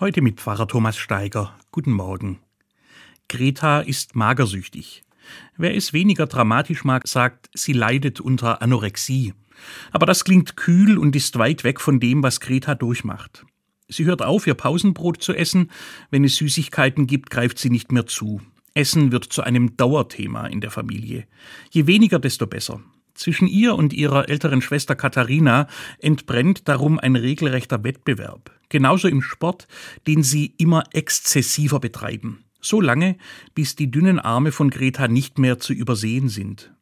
Heute mit Pfarrer Thomas Steiger. Guten Morgen. Greta ist magersüchtig. Wer es weniger dramatisch mag, sagt, sie leidet unter Anorexie. Aber das klingt kühl und ist weit weg von dem, was Greta durchmacht. Sie hört auf, ihr Pausenbrot zu essen. Wenn es Süßigkeiten gibt, greift sie nicht mehr zu. Essen wird zu einem Dauerthema in der Familie. Je weniger, desto besser. Zwischen ihr und ihrer älteren Schwester Katharina entbrennt darum ein regelrechter Wettbewerb. Genauso im Sport, den sie immer exzessiver betreiben. So lange, bis die dünnen Arme von Greta nicht mehr zu übersehen sind.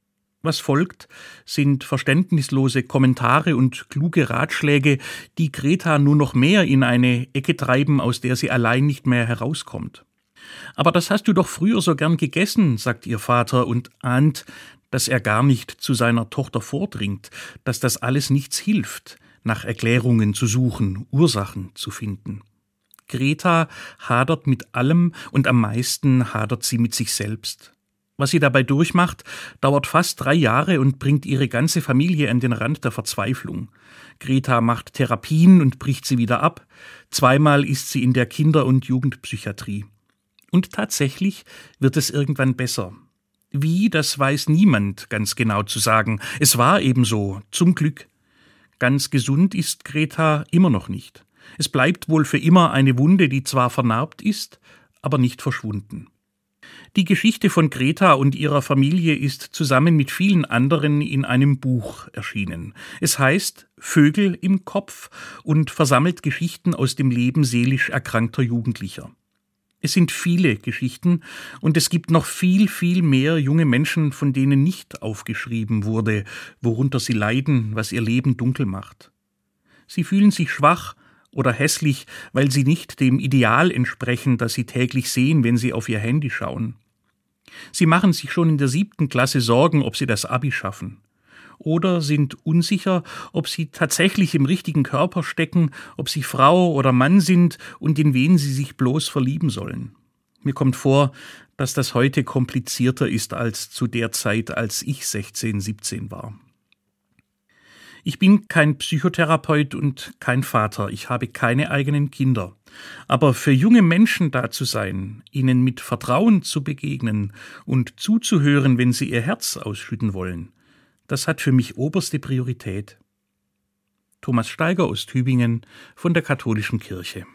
Was folgt, sind verständnislose Kommentare und kluge Ratschläge, die Greta nur noch mehr in eine Ecke treiben, aus der sie allein nicht mehr herauskommt. Aber das hast du doch früher so gern gegessen, sagt ihr Vater und ahnt, dass er gar nicht zu seiner Tochter vordringt, dass das alles nichts hilft, nach Erklärungen zu suchen, Ursachen zu finden. Greta hadert mit allem und am meisten hadert sie mit sich selbst. Was sie dabei durchmacht, dauert fast drei Jahre und bringt ihre ganze Familie an den Rand der Verzweiflung. Greta macht Therapien und bricht sie wieder ab. Zweimal ist sie in der Kinder- und Jugendpsychiatrie. Und tatsächlich wird es irgendwann besser. Wie, das weiß niemand ganz genau zu sagen. Es war ebenso, zum Glück. Ganz gesund ist Greta immer noch nicht. Es bleibt wohl für immer eine Wunde, die zwar vernarbt ist, aber nicht verschwunden. Die Geschichte von Greta und ihrer Familie ist zusammen mit vielen anderen in einem Buch erschienen. Es heißt Vögel im Kopf und versammelt Geschichten aus dem Leben seelisch erkrankter Jugendlicher. Es sind viele Geschichten und es gibt noch viel, viel mehr junge Menschen, von denen nicht aufgeschrieben wurde, worunter sie leiden, was ihr Leben dunkel macht. Sie fühlen sich schwach oder hässlich, weil sie nicht dem Ideal entsprechen, das sie täglich sehen, wenn sie auf ihr Handy schauen. Sie machen sich schon in der siebten Klasse Sorgen, ob sie das Abi schaffen oder sind unsicher, ob sie tatsächlich im richtigen Körper stecken, ob sie Frau oder Mann sind und in wen sie sich bloß verlieben sollen. Mir kommt vor, dass das heute komplizierter ist als zu der Zeit, als ich 16, 17 war. Ich bin kein Psychotherapeut und kein Vater, ich habe keine eigenen Kinder. Aber für junge Menschen da zu sein, ihnen mit Vertrauen zu begegnen und zuzuhören, wenn sie ihr Herz ausschütten wollen, das hat für mich oberste Priorität. Thomas Steiger aus Tübingen von der Katholischen Kirche.